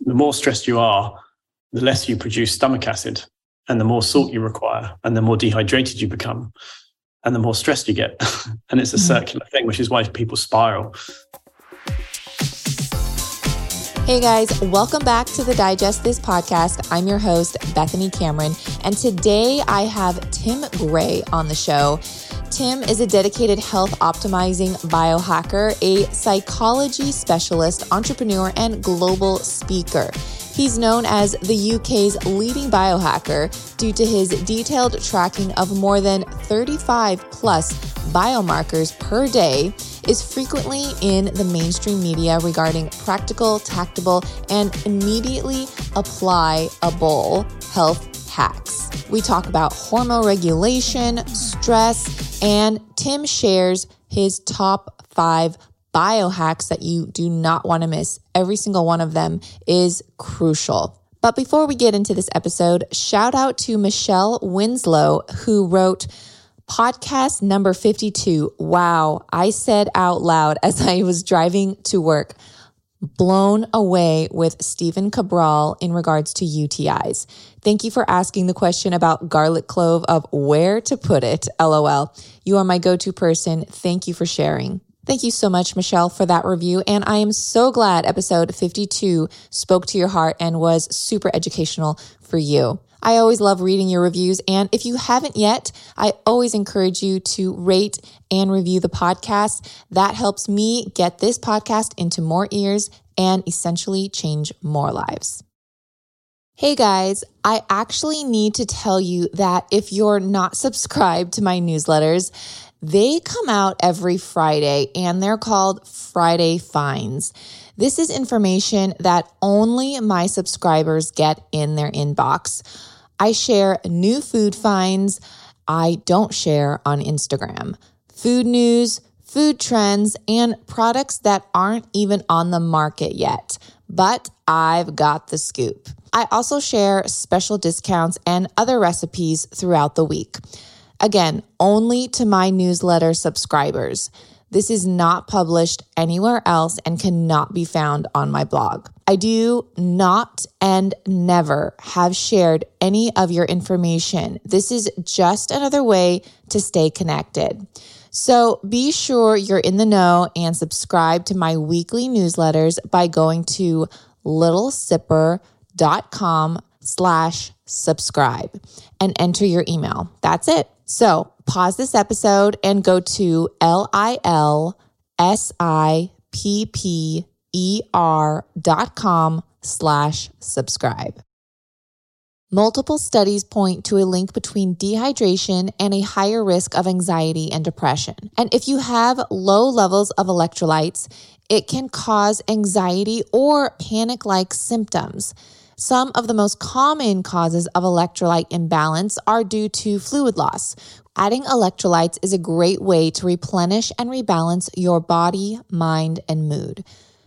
the more stressed you are, the less you produce stomach acid and the more salt you require and the more dehydrated you become and the more stressed you get. and it's a mm-hmm. circular thing, which is why people spiral. Hey guys, welcome back to the Digest This podcast. I'm your host, Bethany Cameron, and today I have Tim Gray on the show. Tim is a dedicated health optimizing biohacker, a psychology specialist, entrepreneur, and global speaker. He's known as the UK's leading biohacker due to his detailed tracking of more than 35 plus biomarkers per day is frequently in the mainstream media regarding practical, tactable, and immediately applyable health hacks. We talk about hormone regulation, stress, and Tim shares his top five biohacks that you do not want to miss. Every single one of them is crucial. But before we get into this episode, shout out to Michelle Winslow, who wrote, Podcast number 52. Wow. I said out loud as I was driving to work, blown away with Stephen Cabral in regards to UTIs. Thank you for asking the question about garlic clove of where to put it. LOL. You are my go to person. Thank you for sharing. Thank you so much, Michelle, for that review. And I am so glad episode 52 spoke to your heart and was super educational for you. I always love reading your reviews. And if you haven't yet, I always encourage you to rate and review the podcast. That helps me get this podcast into more ears and essentially change more lives. Hey guys, I actually need to tell you that if you're not subscribed to my newsletters, they come out every Friday and they're called Friday Finds. This is information that only my subscribers get in their inbox. I share new food finds I don't share on Instagram, food news, food trends, and products that aren't even on the market yet. But I've got the scoop. I also share special discounts and other recipes throughout the week. Again, only to my newsletter subscribers. This is not published anywhere else and cannot be found on my blog. I do not and never have shared any of your information. This is just another way to stay connected. So be sure you're in the know and subscribe to my weekly newsletters by going to lilsipper.com slash subscribe and enter your email. That's it. So pause this episode and go to L I L S I P P E R dot com slash subscribe. Multiple studies point to a link between dehydration and a higher risk of anxiety and depression. And if you have low levels of electrolytes, it can cause anxiety or panic like symptoms. Some of the most common causes of electrolyte imbalance are due to fluid loss. Adding electrolytes is a great way to replenish and rebalance your body, mind, and mood.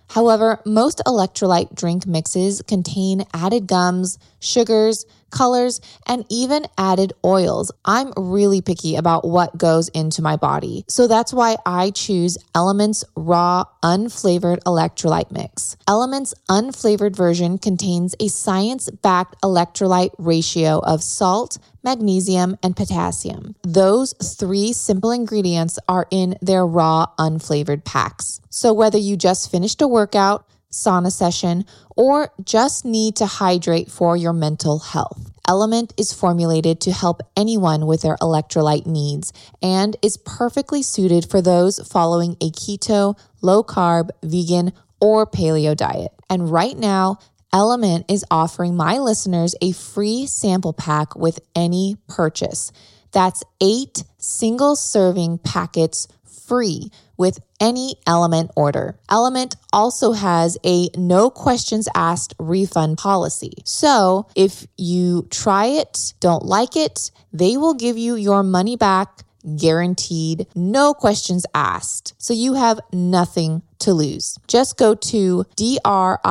However, most electrolyte drink mixes contain added gums, sugars, colors, and even added oils. I'm really picky about what goes into my body. So that's why I choose LMNT's Raw Unflavored Electrolyte Mix. LMNT's Unflavored version contains a science backed electrolyte ratio of salt, magnesium, and potassium. Those three simple ingredients are in their raw, unflavored packs. So whether you just finished a workout, sauna session, or just need to hydrate for your mental health. LMNT is formulated to help anyone with their electrolyte needs and is perfectly suited for those following a keto, low carb, vegan, or paleo diet. And right now, LMNT is offering my listeners a free sample pack with any purchase. That's eight single serving packets free with any LMNT order. LMNT also has a no questions asked refund policy. So if you try it, don't like it, they will give you your money back guaranteed, no questions asked. So you have nothing to lose. Just go to D-R-I-N-K-L-M-N-T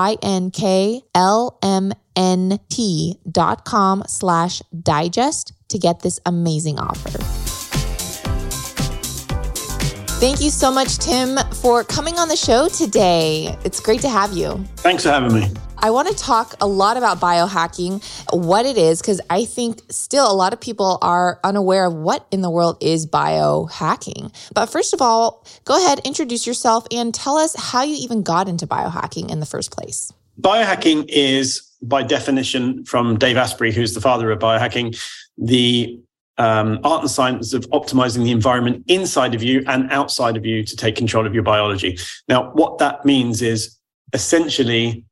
dot com slash digest to get this amazing offer. Thank you so much, Tim, for coming on the show today. It's great to have you. Thanks for having me. I want to talk a lot about biohacking, what it is, because I think still a lot of people are unaware of what in the world is biohacking. But first of all, go ahead, introduce yourself, and tell us how you even got into biohacking in the first place. Biohacking is, by definition, from Dave Asprey, who's the father of biohacking, the um, art and science of optimizing the environment inside of you and outside of you to take control of your biology. Now, what that means is essentially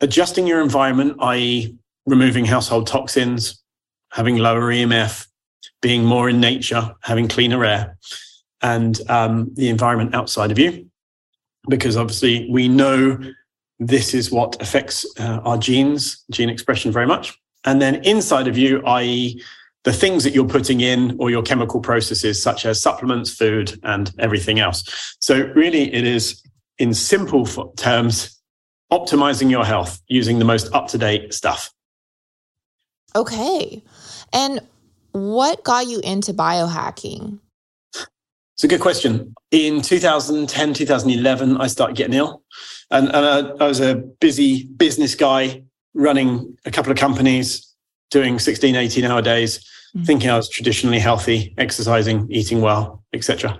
adjusting your environment, i.e., removing household toxins, having lower EMF, being more in nature, having cleaner air, and um, the environment outside of you. Because obviously, we know this is what affects uh, our genes, gene expression very much. And then inside of you, i.e., the things that you're putting in or your chemical processes, such as supplements, food, and everything else. So, really, it is in simple terms optimizing your health using the most up to date stuff. Okay. And what got you into biohacking? It's a good question. In 2010, 2011, I started getting ill. And, and I, I was a busy business guy running a couple of companies, doing 16, 18 hour days, mm-hmm. thinking I was traditionally healthy, exercising, eating well, etc.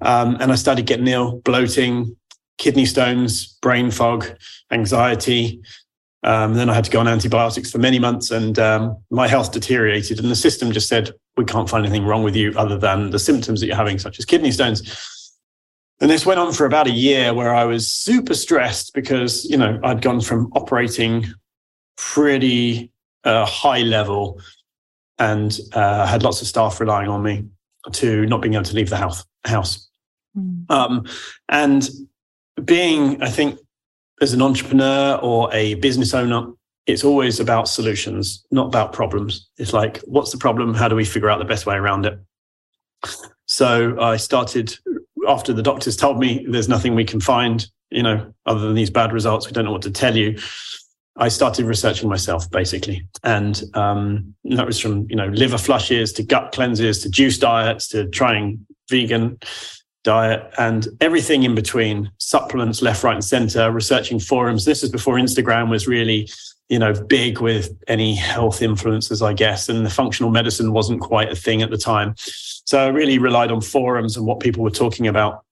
Um, and I started getting ill, bloating, kidney stones, brain fog, anxiety. Um, then I had to go on antibiotics for many months, and um, my health deteriorated. And the system just said, "We can't find anything wrong with you other than the symptoms that you're having, such as kidney stones." And this went on for about a year, where I was super stressed because you know I'd gone from operating pretty uh, high level and uh, had lots of staff relying on me to not being able to leave the house. House. Mm. Um, and being, I think, as an entrepreneur or a business owner, it's always about solutions, not about problems. It's like, what's the problem? How do we figure out the best way around it? So I started after the doctors told me there's nothing we can find, you know, other than these bad results. We don't know what to tell you. I started researching myself basically, and um, that was from you know liver flushes to gut cleanses to juice diets to trying vegan diet and everything in between supplements left right and center researching forums. This is before instagram was really you know big with any health influencers i guess and the functional medicine wasn't quite a thing at the time. So i really relied on forums and what people were talking about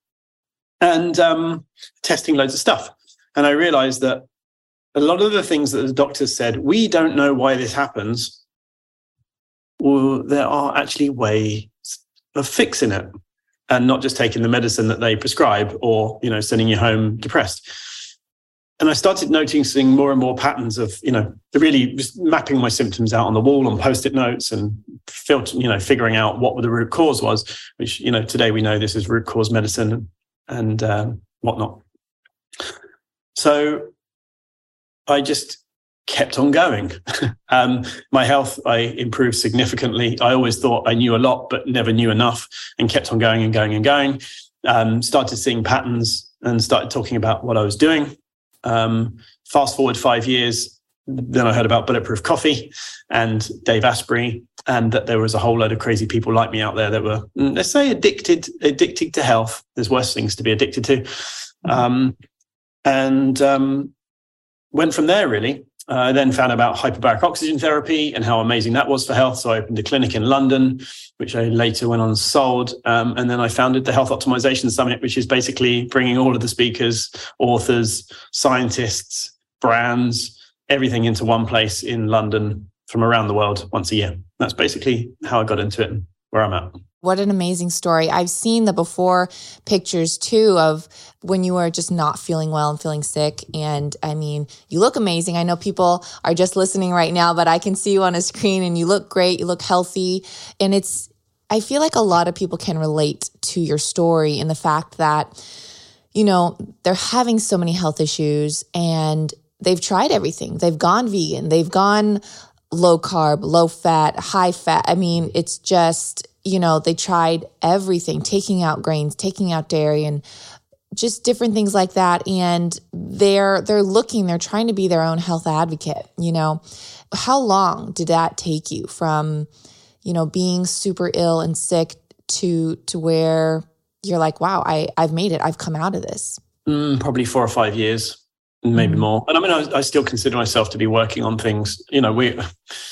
and um, testing loads of stuff. And i realized that a lot of the things that the doctors said we don't know why this happens. Well there are actually ways of fixing it and not just taking the medicine that they prescribe or you know sending you home depressed. And i started noticing more and more patterns of you know really just mapping my symptoms out on the wall on post-it notes and filter, you know figuring out what the root cause was which you know today we know this is root cause medicine and um, whatnot. So i just kept on going. um, my health, I improved significantly. I always thought I knew a lot, but never knew enough, and kept on going and going and going. Um, started seeing patterns and started talking about what I was doing. Um, fast forward five years, then I heard about Bulletproof Coffee and Dave Asprey, and that there was a whole load of crazy people like me out there that were, mm, let's say, addicted, addicted to health. There's worse things to be addicted to, mm-hmm. um, and um, went from there really. Uh, I then found about hyperbaric oxygen therapy and how amazing that was for health. So I opened a clinic in London, which I later went on and sold. Um, and then I founded the Health Optimization Summit, which is basically bringing all of the speakers, authors, scientists, brands, everything into one place in London from around the world once a year. That's basically how I got into it and where I'm at. What an amazing story. I've seen the before pictures too of when you are just not feeling well and feeling sick. And I mean, you look amazing. I know people are just listening right now, but I can see you on a screen and you look great. You look healthy. And it's, I feel like a lot of people can relate to your story and the fact that, you know, they're having so many health issues and they've tried everything. They've gone vegan, they've gone low carb, low fat, high fat. I mean, it's just, you know, they tried everything, taking out grains, taking out dairy and just different things like that and they're they're looking they're trying to be their own health advocate you know how long did that take you from you know being super ill and sick to to where you're like wow i i've made it i've come out of this mm, probably four or five years maybe mm-hmm. more. And I mean, I, I, still consider myself to be working on things. You know, we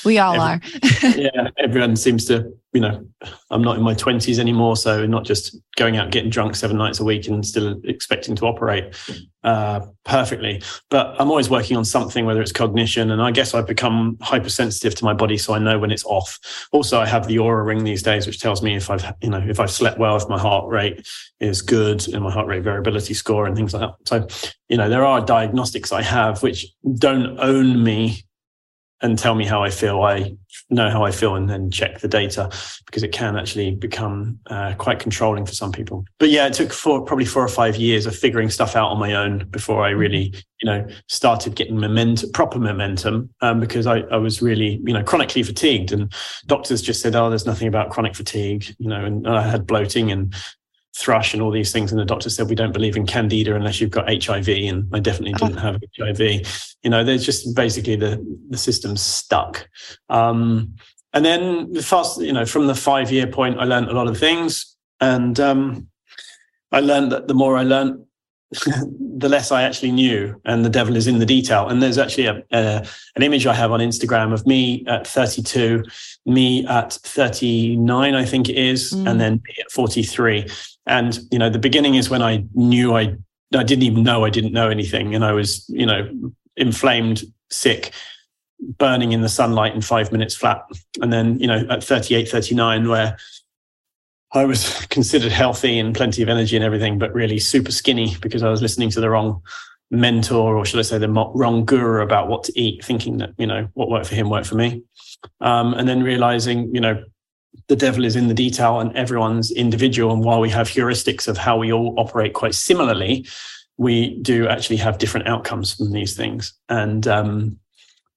we all every, are. yeah, everyone seems to. You know, I'm not in my twenties anymore, so not just going out getting drunk seven nights a week and still expecting to operate uh, perfectly. But I'm always working on something, whether it's cognition, and I guess I've become hypersensitive to my body, so I know when it's off. Also, I have the Oura ring these days, which tells me if I've you know if I've slept well, if my heart rate is good, and my heart rate variability score, and things like that. So, you know, there are diagnostics I have which don't own me and tell me how I feel. I know how I feel and then check the data because it can actually become uh, quite controlling for some people. But yeah, it took four, probably four or five years of figuring stuff out on my own before I really, you know, started getting momentum, proper momentum, um, because I, I was really, you know, chronically fatigued and doctors just said, oh, there's nothing about chronic fatigue, you know, and I had bloating and thrush and all these things. And the doctor said, we don't believe in candida unless you've got HIV. And I definitely didn't have HIV. You know, there's just basically the, the system's stuck. Um, and then the fast, you know, from the five year point, I learned a lot of things. And um, I learned that the more I learned, the less I actually knew, and the devil is in the detail. And there's actually a, a, an image I have on Instagram of me at 32, me at 39, I think it is, mm. and then me at 43. And you know, the beginning is when I knew I I didn't even know I didn't know anything, and I was you know inflamed, sick, burning in the sunlight in five minutes flat. And then you know at 38, 39, where I was considered healthy and plenty of energy and everything, but really super skinny because I was listening to the wrong mentor, or should I say, the wrong guru about what to eat, thinking that you know what worked for him worked for me, um, and then realizing you know the devil is in the detail and everyone's individual. And while we have heuristics of how we all operate quite similarly, we do actually have different outcomes from these things. And um,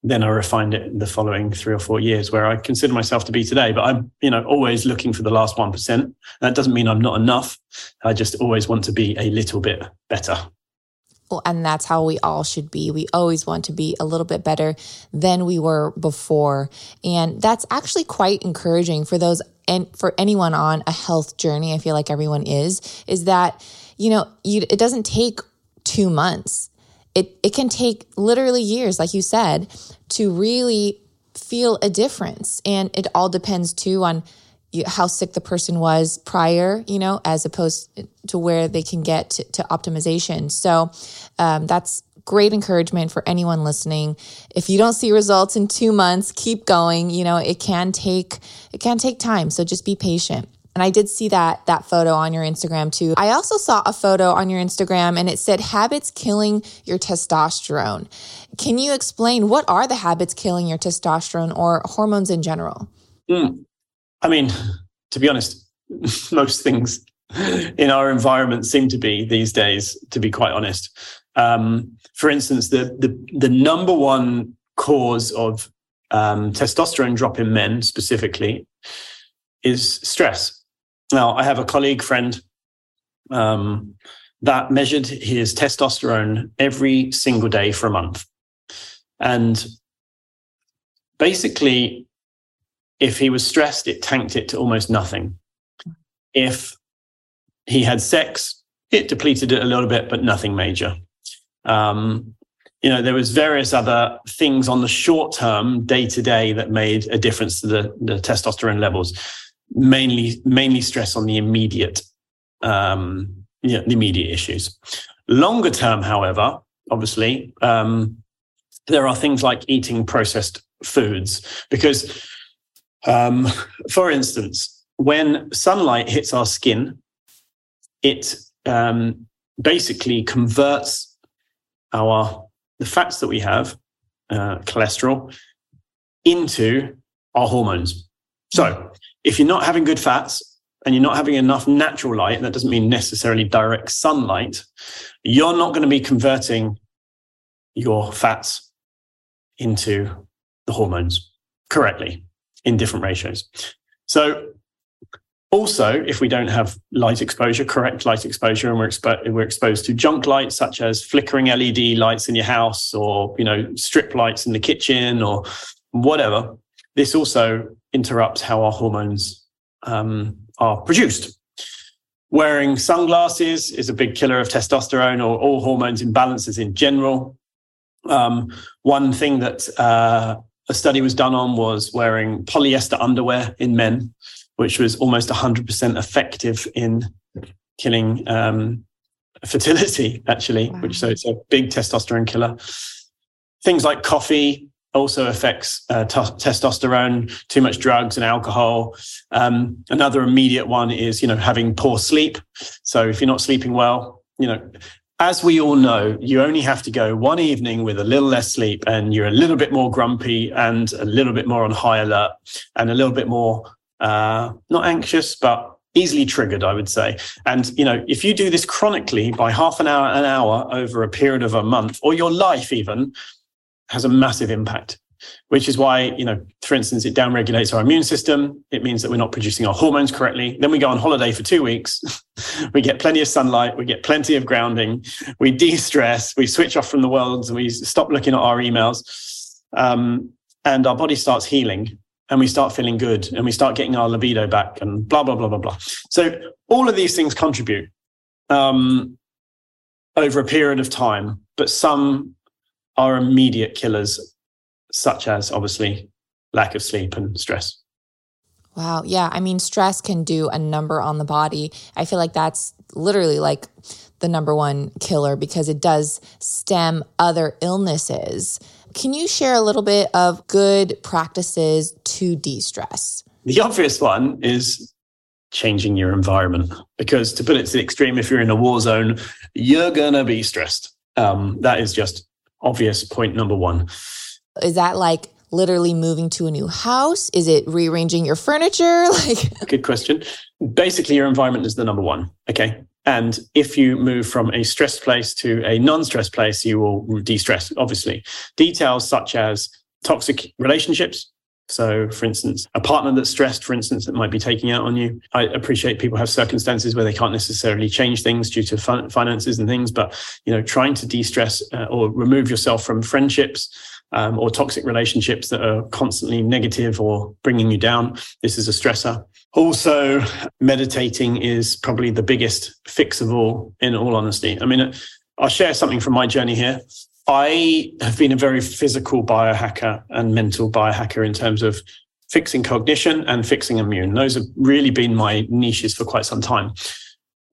then I refined it in the following three or four years where I consider myself to be today. But I'm, you know, always looking for the last 1%. That doesn't mean I'm not enough. I just always want to be a little bit better and that's how we all should be. We always want to be a little bit better than we were before. And that's actually quite encouraging for those and for anyone on a health journey. I feel like everyone is, is that, you know, you, it doesn't take two months. It, it can take literally years, like you said, to really feel a difference. And it all depends too on how sick the person was prior, you know, as opposed to where they can get to, to optimization. So um, that's great encouragement for anyone listening. If you don't see results in two months, keep going. You know, it can take it can take time. So just be patient. And I did see that that photo on your Instagram too. I also saw a photo on your Instagram and it said habits killing your testosterone. Can you explain what are the habits killing your testosterone or hormones in general? Mm. I mean, to be honest, most things in our environment seem to be these days, to be quite honest. Um, for instance, the, the, the number one cause of um, testosterone drop in men specifically is stress. Now, I have a colleague friend um, that measured his testosterone every single day for a month. And basically, if he was stressed, it tanked it to almost nothing. If he had sex, it depleted it a little bit, but nothing major. Um, you know, there was various other things on the short term, day to day, that made a difference to the, the testosterone levels. Mainly, mainly stress on the immediate, um, you know, the immediate issues. Longer term, however, obviously, um, there are things like eating processed foods because um, for instance, when sunlight hits our skin, it um, basically converts our the fats that we have, uh, cholesterol, into our hormones. So, if you're not having good fats and you're not having enough natural light, that doesn't mean necessarily direct sunlight, you're not going to be converting your fats into the hormones correctly in different ratios. So also, if we don't have light exposure, correct light exposure, and we're, expo- we're exposed to junk lights such as flickering LED lights in your house or, you know, strip lights in the kitchen or whatever, this also interrupts how our hormones um, are produced. Wearing sunglasses is a big killer of testosterone or all hormones imbalances in general. Um, one thing that uh, a study was done on was wearing polyester underwear in men, which was almost 100% effective in killing um, fertility, actually, wow. which so it's a big testosterone killer. Things like coffee also affects uh, t- testosterone, too much drugs and alcohol. Um, another immediate one is, you know, having poor sleep. So if you're not sleeping well, you know, as we all know, you only have to go one evening with a little less sleep and you're a little bit more grumpy and a little bit more on high alert and a little bit more, uh, not anxious, but easily triggered, I would say. And, you know, if you do this chronically by half an hour, an hour over a period of a month or your life even has a massive impact which is why, you know, for instance, it downregulates our immune system. It means that we're not producing our hormones correctly. Then we go on holiday for two weeks. we get plenty of sunlight. We get plenty of grounding. We de stress. We switch off from the world and we stop looking at our emails. Um, and our body starts healing and we start feeling good and we start getting our libido back and blah, blah, blah, blah, blah. So all of these things contribute um, over a period of time, but some are immediate killers such as obviously lack of sleep and stress. Wow. Yeah. I mean, stress can do a number on the body. I feel like that's literally like the number one killer because it does stem other illnesses. Can you share a little bit of good practices to de stress? The obvious one is changing your environment because, to put it to the extreme, if you're in a war zone, you're going to be stressed. Um, that is just obvious point number one. Is that like literally moving to a new house? Is it rearranging your furniture? Like Good question. Basically your environment is the number 1, okay? And if you move from a stressed place to a non-stressed place, you will de-stress obviously. Details such as toxic relationships, so, for instance, a partner that's stressed, for instance, that might be taking out on you. I appreciate people have circumstances where they can't necessarily change things due to finances and things, but you know, trying to de-stress uh, or remove yourself from friendships um, or toxic relationships that are constantly negative or bringing you down. This is a stressor. Also, meditating is probably the biggest fix of all, in all honesty. I mean, I'll share something from my journey here. I have been a very physical biohacker and mental biohacker in terms of fixing cognition and fixing immune. Those have really been my niches for quite some time.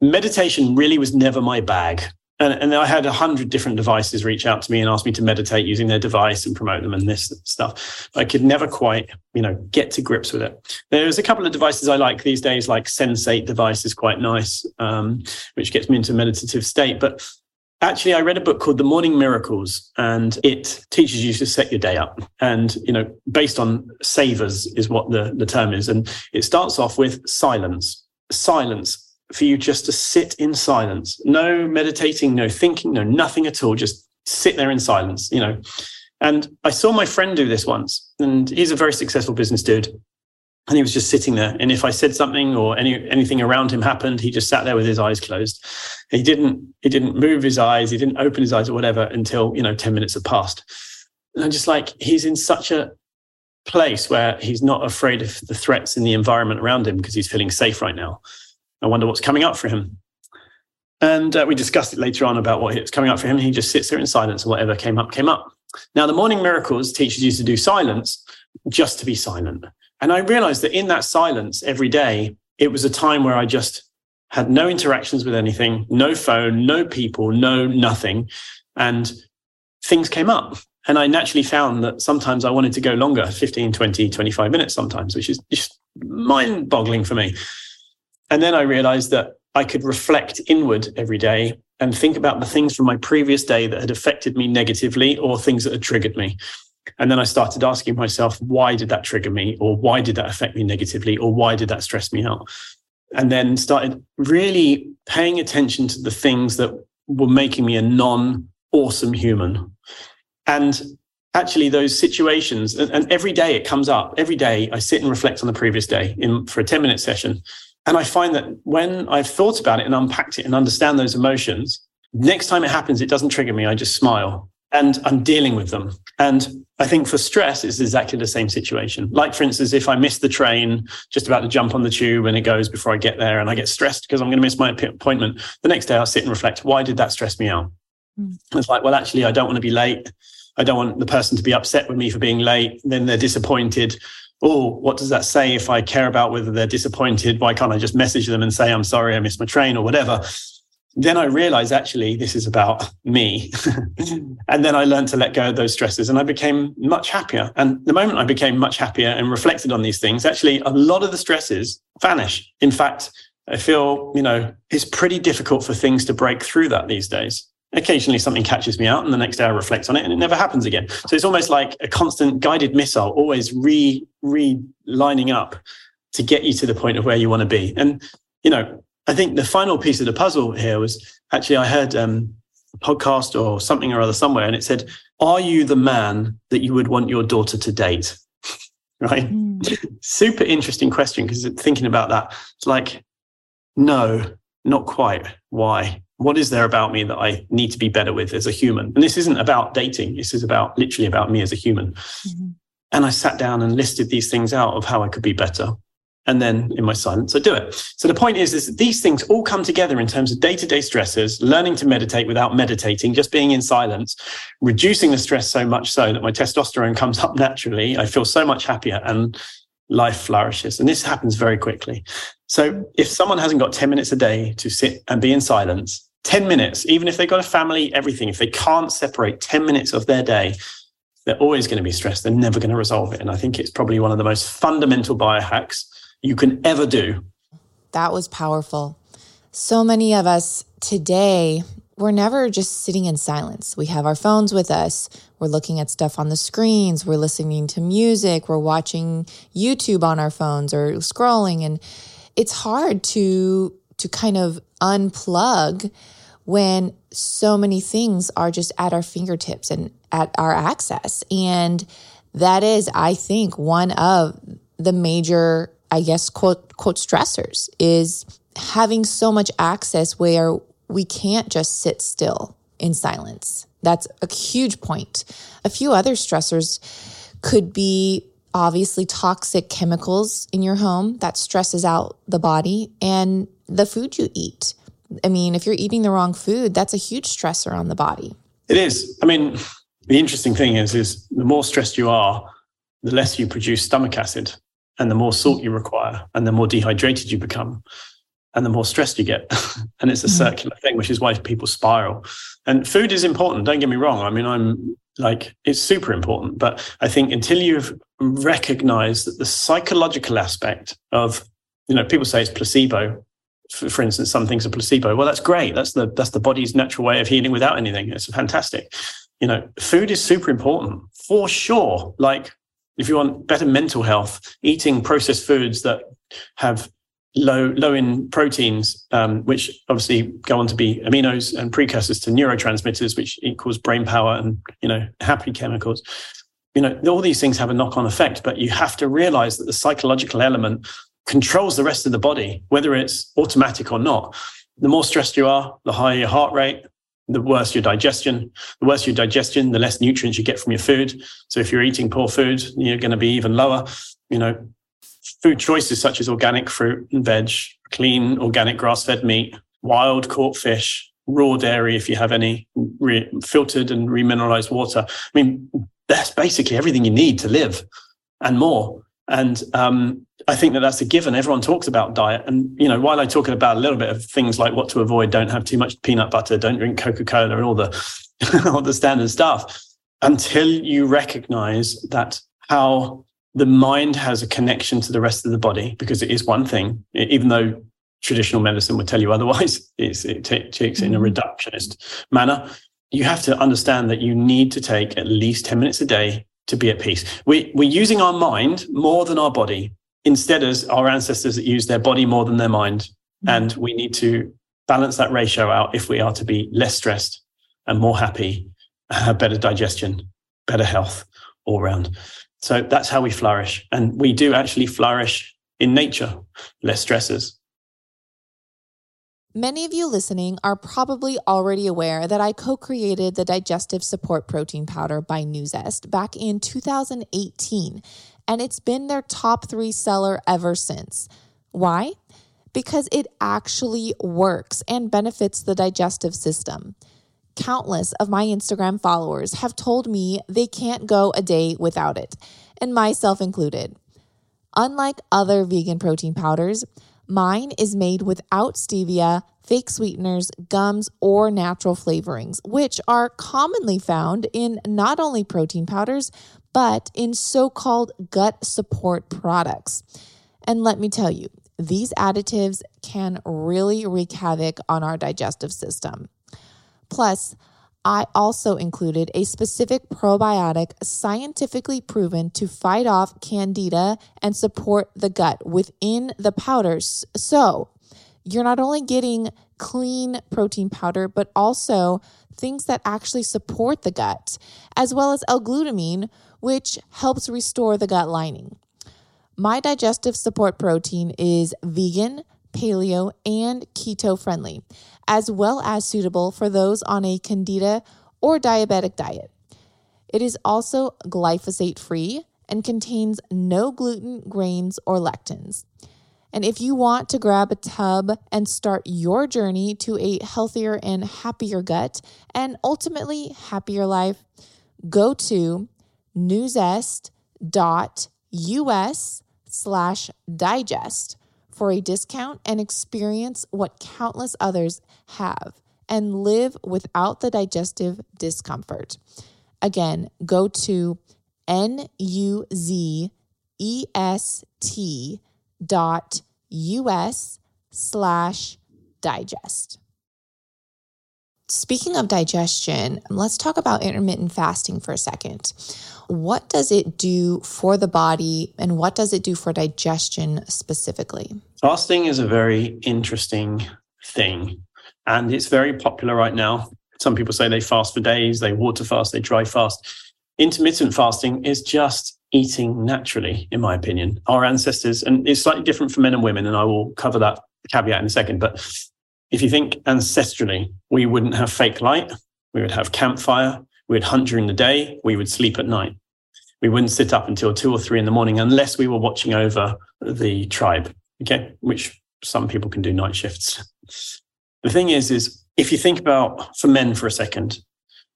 Meditation really was never my bag and, and I had a hundred different devices reach out to me and ask me to meditate using their device and promote them and this stuff. I could never quite, you know, get to grips with it. There's a couple of devices I like these days, like Sensate device is quite nice, um, which gets me into a meditative state. But actually, I read a book called The Morning Miracles, and it teaches you to set your day up. And you know, based on savers is what the the term is, and it starts off with silence. Silence for you just to sit in silence. No meditating, no thinking, no nothing at all. Just sit there in silence, you know. And I saw my friend do this once, and he's a very successful business dude. And he was just sitting there. And if I said something or any anything around him happened, he just sat there with his eyes closed. He didn't he didn't move his eyes, he didn't open his eyes or whatever until, you know, 10 minutes had passed. And I'm just like, he's in such a place where he's not afraid of the threats in the environment around him because he's feeling safe right now. I wonder what's coming up for him. And uh, we discussed it later on about what's coming up for him. He just sits there in silence and whatever came up, came up. Now, the morning miracles teaches you to do silence just to be silent. And I realized that in that silence every day, it was a time where I just had no interactions with anything, no phone, no people, no nothing. And things came up. And I naturally found that sometimes I wanted to go longer 15, 20, 25 minutes sometimes, which is just mind boggling for me. And then I realized that I could reflect inward every day and think about the things from my previous day that had affected me negatively or things that had triggered me. And then I started asking myself, why did that trigger me? Or why did that affect me negatively? Or why did that stress me out? And then started really paying attention to the things that were making me a non awesome human. And actually, those situations, and, every day it comes up, every day I sit and reflect on the previous day in, for a 10 minute session. And I find that when I've thought about it and unpacked it and understand those emotions, next time it happens, it doesn't trigger me. I just smile and I'm dealing with them. And I think for stress, it's exactly the same situation. Like, for instance, if I miss the train, just about to jump on the tube and it goes before I get there and I get stressed because I'm going to miss my appointment, the next day I'll sit and reflect, why did that stress me out? Mm. It's like, well, actually, I don't want to be late. I don't want the person to be upset with me for being late. Then they're disappointed. Oh, what does that say if I care about whether they're disappointed? Why can't I just message them and say, I'm sorry, I missed my train or whatever? Then I realized actually this is about me. and then I learned to let go of those stresses and I became much happier. And the moment I became much happier and reflected on these things, actually a lot of the stresses vanish. In fact, I feel, you know, it's pretty difficult for things to break through that these days. Occasionally something catches me out and the next day I reflect on it and it never happens again. So it's almost like a constant guided missile, always re re lining up to get you to the point of where you want to be. And, you know, I think the final piece of the puzzle here was actually I heard um, a podcast or something or other somewhere, and it said, "Are you the man that you would want your daughter to date?" right? Mm. Super interesting question because thinking about that, it's like, no, not quite. Why? What is there about me that I need to be better with as a human? And this isn't about dating. This is about literally about me as a human. Mm-hmm. And I sat down and listed these things out of how I could be better and then in my silence i do it so the point is is that these things all come together in terms of day-to-day stresses learning to meditate without meditating just being in silence reducing the stress so much so that my testosterone comes up naturally i feel so much happier and life flourishes and this happens very quickly so if someone hasn't got 10 minutes a day to sit and be in silence 10 minutes even if they've got a family everything if they can't separate 10 minutes of their day they're always going to be stressed they're never going to resolve it and i think it's probably one of the most fundamental biohacks you can ever do. That was powerful. So many of us today, we're never just sitting in silence. We have our phones with us. We're looking at stuff on the screens. We're listening to music. We're watching YouTube on our phones or scrolling. And it's hard to, to kind of unplug when so many things are just at our fingertips and at our access. And that is, I think, one of the major I guess, quote, quote, stressors is having so much access where we can't just sit still in silence. That's a huge point. A few other stressors could be obviously toxic chemicals in your home that stresses out the body and the food you eat. I mean, if you're eating the wrong food, that's a huge stressor on the body. It is. I mean, the interesting thing is, is the more stressed you are, the less you produce stomach acid and the more salt you require and the more dehydrated you become and the more stressed you get. And it's a mm-hmm. circular thing which is why people spiral. And food is important don't get me wrong. I mean i'm like it's super important but i think until you've recognized that the psychological aspect of you know people say it's placebo for, for instance some things are placebo. Well that's great. That's the that's the body's natural way of healing without anything. It's fantastic. You know food is super important for sure. Like if you want better mental health, eating processed foods that have low low in proteins, um, which obviously go on to be aminos and precursors to neurotransmitters, which equals brain power and you know happy chemicals. You know, all these things have a knock on effect, but you have to realize that the psychological element controls the rest of the body, whether it's automatic or not. The more stressed you are, the higher your heart rate, the worse your digestion. The worse your digestion, the less nutrients you get from your food. So if you're eating poor food, you're going to be even lower. You know, food choices such as organic fruit and veg, clean organic grass-fed meat, wild caught fish, raw dairy if you have any, re- filtered and remineralized water. I mean, that's basically everything you need to live and more. And um, I think that that's a given. Everyone talks about diet. And, you know, while I talk about a little bit of things like what to avoid, don't have too much peanut butter, don't drink Coca Cola, and all the, all the standard stuff, until you recognize that how the mind has a connection to the rest of the body, because it is one thing, even though traditional medicine would tell you otherwise, it takes it in a mm-hmm. reductionist manner. You have to understand that you need to take at least 10 minutes a day to be at peace. We, we're using our mind more than our body instead as our ancestors that used their body more than their mind. Mm-hmm. And we need to balance that ratio out if we are to be less stressed and more happy, have better digestion, better health all round. So that's how we flourish. And we do actually flourish in nature, less stresses. Many of you listening are probably already aware that I co created the Digestive Support Protein Powder by Nuzest back in 2018 and it's been their top three seller ever since. Why? Because it actually works and benefits the digestive system. Countless of my Instagram followers have told me they can't go a day without it, and myself included. Unlike other vegan protein powders, mine is made without stevia, fake sweeteners, gums, or natural flavorings, which are commonly found in not only protein powders, but in so called gut support products. And let me tell you, these additives can really wreak havoc on our digestive system. Plus, I also included a specific probiotic scientifically proven to fight off candida and support the gut within the powders. So, you're not only getting clean protein powder, but also things that actually support the gut, as well as L glutamine, which helps restore the gut lining. My digestive support protein is vegan, paleo, and keto friendly, as well as suitable for those on a candida or diabetic diet. It is also glyphosate free and contains no gluten, grains, or lectins. And if you want to grab a tub and start your journey to a healthier and happier gut and ultimately happier life, go to nuzest.us slash digest for a discount and experience what countless others have and live without the digestive discomfort. Again, go to N-U-Z-E-S-T dot U-S slash digest. Speaking of digestion, let's talk about intermittent fasting for a second. What does it do for the body and what does it do for digestion specifically? Fasting is a very interesting thing and it's very popular right now. Some people say they fast for days, they water fast, they dry fast. Intermittent fasting is just eating naturally, in my opinion. Our ancestors, and it's slightly different for men and women, and I will cover that caveat in a second. But if you think ancestrally, we wouldn't have fake light. We would have campfire. We would hunt during the day. We would sleep at night. We wouldn't sit up until two or three in the morning unless we were watching over the tribe. Okay. Which some people can do night shifts. The thing is, is if you think about for men for a second,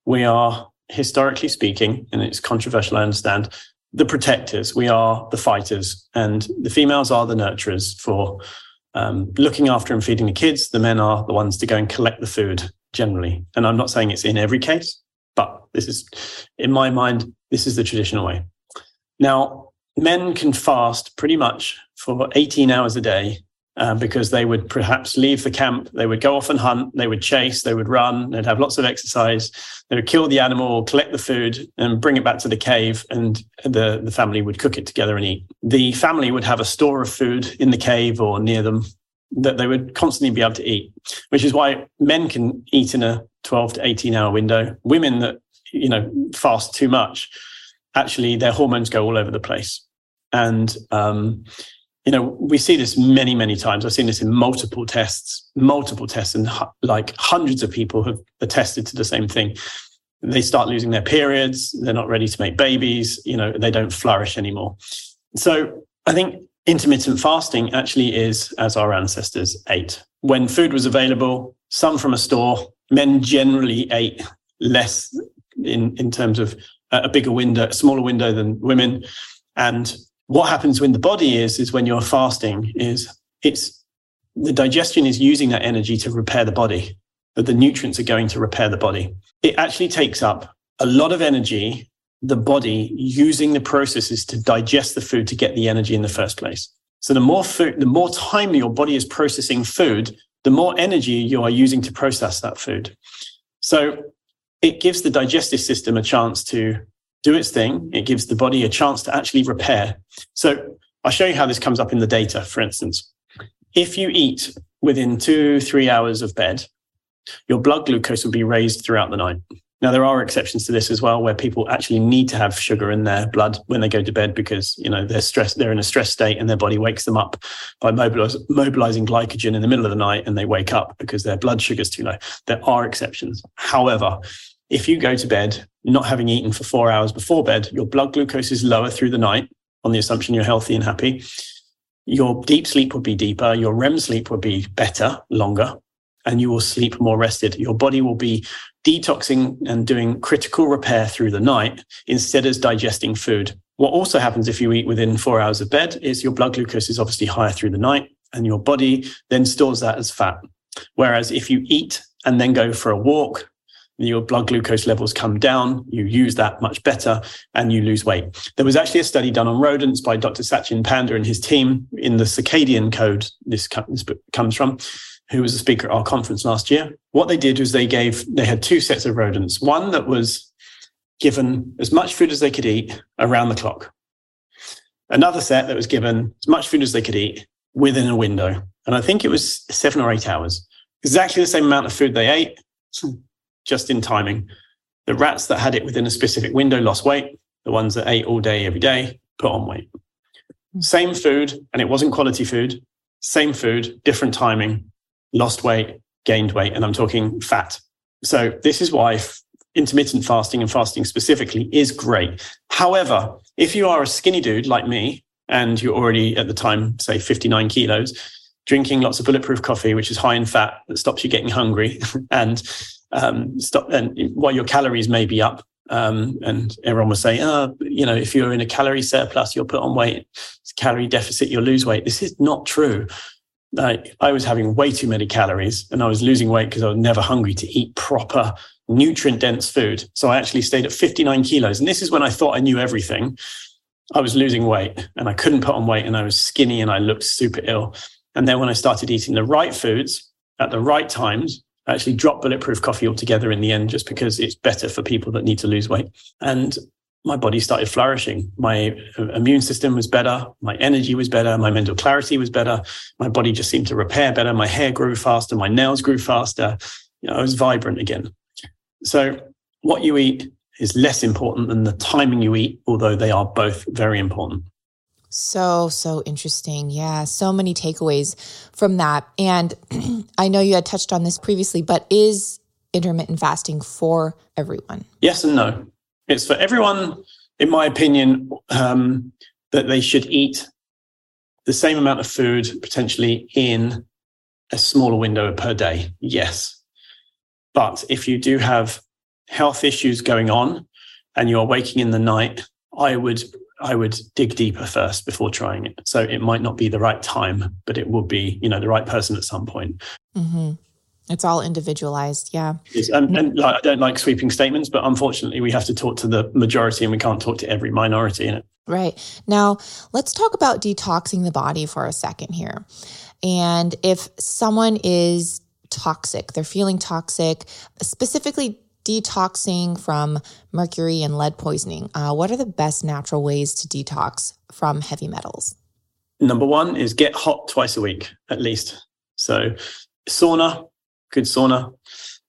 we are historically speaking, and it's controversial, I understand, the protectors. We are the fighters, and the females are the nurturers for um, looking after and feeding the kids, the men are the ones to go and collect the food generally. And I'm not saying it's in every case, this is, in my mind, this is the traditional way. Now, men can fast pretty much for 18 hours a day uh, because they would perhaps leave the camp, they would go off and hunt, they would chase, they would run, they'd have lots of exercise, they would kill the animal, collect the food, and bring it back to the cave, and the, the family would cook it together and eat. The family would have a store of food in the cave or near them that they would constantly be able to eat, which is why men can eat in a 12 to 18 hour window. Women that, you know, fast too much, actually their hormones go all over the place. And um, you know, we see this many, many times. I've seen this in multiple tests, multiple tests, and like hundreds of people have attested to the same thing. They start losing their periods. They're not ready to make babies. You know, they don't flourish anymore. So I think intermittent fasting actually is as our ancestors ate. When food was available, some from a store, men generally ate less in, in terms of a bigger window, a smaller window than women. And what happens when the body is is when you're fasting is it's the digestion is using that energy to repair the body but the nutrients are going to repair the body. It actually takes up a lot of energy the body using the processes to digest the food to get the energy in the first place. So the more food the more time your body is processing food the more energy you are using to process that food. So it gives the digestive system a chance to do its thing. It gives the body a chance to actually repair. So I'll show you how this comes up in the data. For instance, if you eat within two, three hours of bed, your blood glucose will be raised throughout the night. Now, there are exceptions to this as well, where people actually need to have sugar in their blood when they go to bed because, you know, they're stressed, they're in a stress state and their body wakes them up by mobilize, mobilizing glycogen in the middle of the night and they wake up because their blood sugar is too low. There are exceptions. However, if you go to bed not having eaten for four hours before bed, your blood glucose is lower through the night on the assumption you're healthy and happy. Your deep sleep would be deeper. Your REM sleep would be better, longer, and you will sleep more rested. Your body will be detoxing and doing critical repair through the night instead of digesting food. What also happens if you eat within four hours of bed is your blood glucose is obviously higher through the night and your body then stores that as fat. Whereas if you eat and then go for a walk, your blood glucose levels come down, you use that much better, and you lose weight. There was actually a study done on rodents by Dr. Sachin Panda and his team in the circadian code, this comes from, who was a speaker at our conference last year. What they did was they gave, they had two sets of rodents, one that was given as much food as they could eat around the clock, another set that was given as much food as they could eat within a window. And I think it was seven or eight hours, exactly the same amount of food they ate just in timing. The rats that had it within a specific window lost weight. The ones that ate all day, every day, put on weight. Same food, and it wasn't quality food. Same food, different timing, lost weight, gained weight, and I'm talking fat. So this is why intermittent fasting and fasting specifically is great. However, if you are a skinny dude like me, and you're already at the time, say 59 kilos, drinking lots of bulletproof coffee, which is high in fat that stops you getting hungry, and um, stop and while your calories may be up um, and everyone will say oh you know if you're in a calorie surplus you'll put on weight it's calorie deficit you'll lose weight. This is not true. I was having way too many calories and i was losing weight because i was never hungry to eat proper nutrient dense food. So i actually stayed at 59 kilos and this is when i thought i knew everything. I was losing weight and i couldn't put on weight and i was skinny and i looked super ill. And then when i started eating the right foods at the right times actually dropped bulletproof coffee altogether in the end just because it's better for people that need to lose weight. And my body started flourishing. My uh, immune system was better. My energy was better. My mental clarity was better. My body just seemed to repair better. My hair grew faster. My nails grew faster. You know, I was vibrant again. So what you eat is less important than the timing you eat, although they are both very important. So, so interesting. Yeah, so many takeaways from that. And I know you had touched on this previously, but is intermittent fasting for everyone? Yes and no. It's for everyone, in my opinion, um, that they should eat the same amount of food potentially in a smaller window per day. Yes. But if you do have health issues going on and you're waking in the night, I would I would dig deeper first before trying it. So it might not be the right time, but it will be, you know, the right person at some point. Mm-hmm. It's all individualized. Yeah. and, and like, I don't like sweeping statements, but unfortunately, we have to talk to the majority and we can't talk to every minority in it. Right. Now, let's talk about detoxing the body for a second here. And if someone is toxic, they're feeling toxic, specifically detoxing from mercury and lead poisoning. Uh, what are the best natural ways to detox from heavy metals? Number one is get hot twice a week at least. So, sauna, good sauna.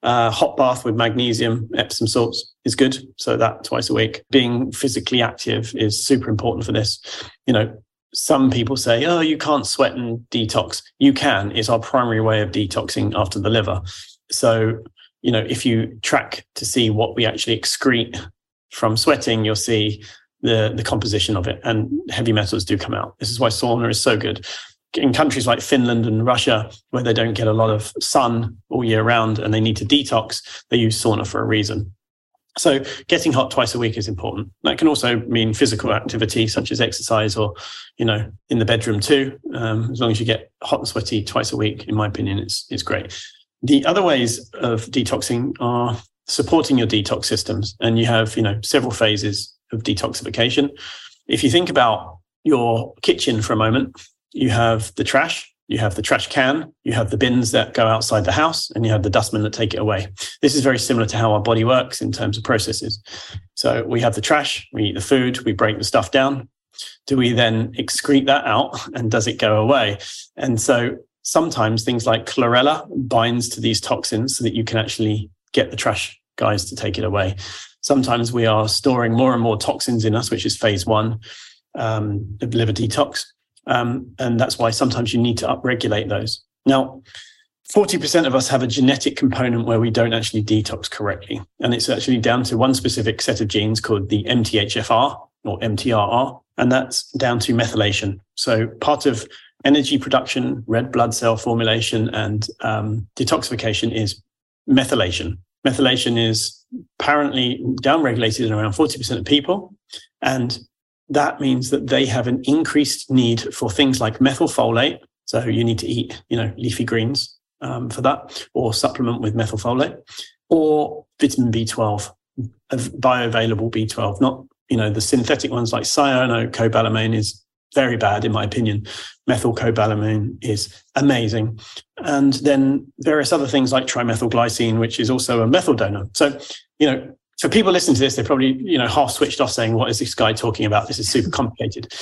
Uh, hot bath with magnesium, Epsom salts is good. So that twice a week. Being physically active is super important for this. You know, some people say, oh, you can't sweat and detox. You can. It's our primary way of detoxing after the liver. So you know, if you track to see what we actually excrete from sweating, you'll see the, the composition of it and heavy metals do come out. This is why sauna is so good. In countries like Finland and Russia, where they don't get a lot of sun all year round and they need to detox, they use sauna for a reason. So getting hot twice a week is important. That can also mean physical activity such as exercise or, you know, in the bedroom too. Um, as long as you get hot and sweaty twice a week, in my opinion, it's, it's great. The other ways of detoxing are supporting your detox systems. And you have, you know, several phases of detoxification. If you think about your kitchen for a moment, you have the trash, you have the trash can, you have the bins that go outside the house, and you have the dustmen that take it away. This is very similar to how our body works in terms of processes. So we have the trash, we eat the food, we break the stuff down. Do we then excrete that out and does it go away? And so sometimes things like chlorella binds to these toxins so that you can actually get the trash guys to take it away. Sometimes we are storing more and more toxins in us, which is phase one um, of liver detox. Um, and that's why sometimes you need to upregulate those. Now, 40% of us have a genetic component where we don't actually detox correctly. And it's actually down to one specific set of genes called the MTHFR or MTRR, and that's down to methylation. So part of energy production, red blood cell formulation, and um, detoxification is methylation. Methylation is apparently downregulated in around 40% of people. And that means that they have an increased need for things like methylfolate. So you need to eat, you know, leafy greens um, for that, or supplement with methylfolate, or vitamin B12, bioavailable B12, not you know the synthetic ones like cyanocobalamin is very bad in my opinion. Methylcobalamin is amazing, and then various other things like trimethylglycine, which is also a methyl donor. So you know for people listening to this, they're probably you know half switched off, saying, "What is this guy talking about? This is super complicated."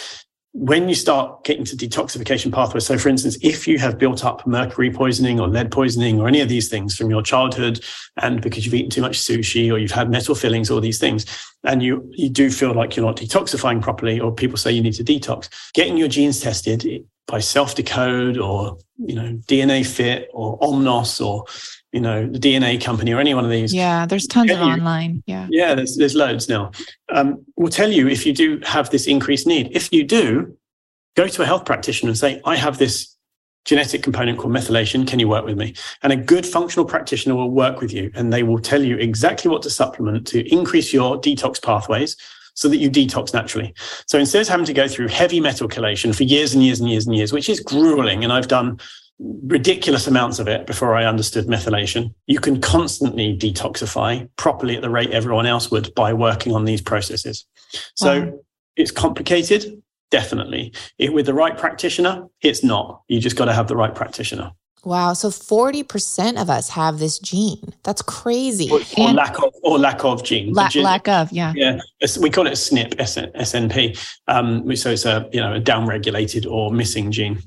When you start getting to detoxification pathways, so for instance, if you have built up mercury poisoning or lead poisoning or any of these things from your childhood, and because you've eaten too much sushi or you've had metal fillings, all these things, and you you do feel like you're not detoxifying properly, or people say you need to detox, getting your genes tested by SelfDecode or you know DNA Fit or Omnos or you know, the DNA company or any one of these. Yeah, there's tons of you, online. Yeah. Yeah, there's, there's loads now. Um, will tell you if you do have this increased need. If you do, go to a health practitioner and say, I have this genetic component called methylation. Can you work with me? And a good functional practitioner will work with you and they will tell you exactly what to supplement to increase your detox pathways so that you detox naturally. So instead of having to go through heavy metal chelation for years and years and years and years, which is grueling, and I've done ridiculous amounts of it before I understood methylation. You can constantly detoxify properly at the rate everyone else would by working on these processes. So wow. it's complicated, definitely. It, with the right practitioner, it's not. You just got to have the right practitioner. Wow. So 40% of us have this gene. That's crazy. Or, or lack of, or lack of gene. La- gene. Lack of, yeah. Yeah. We call it SNP, SNP. Um, so it's a, you know, a downregulated or missing gene.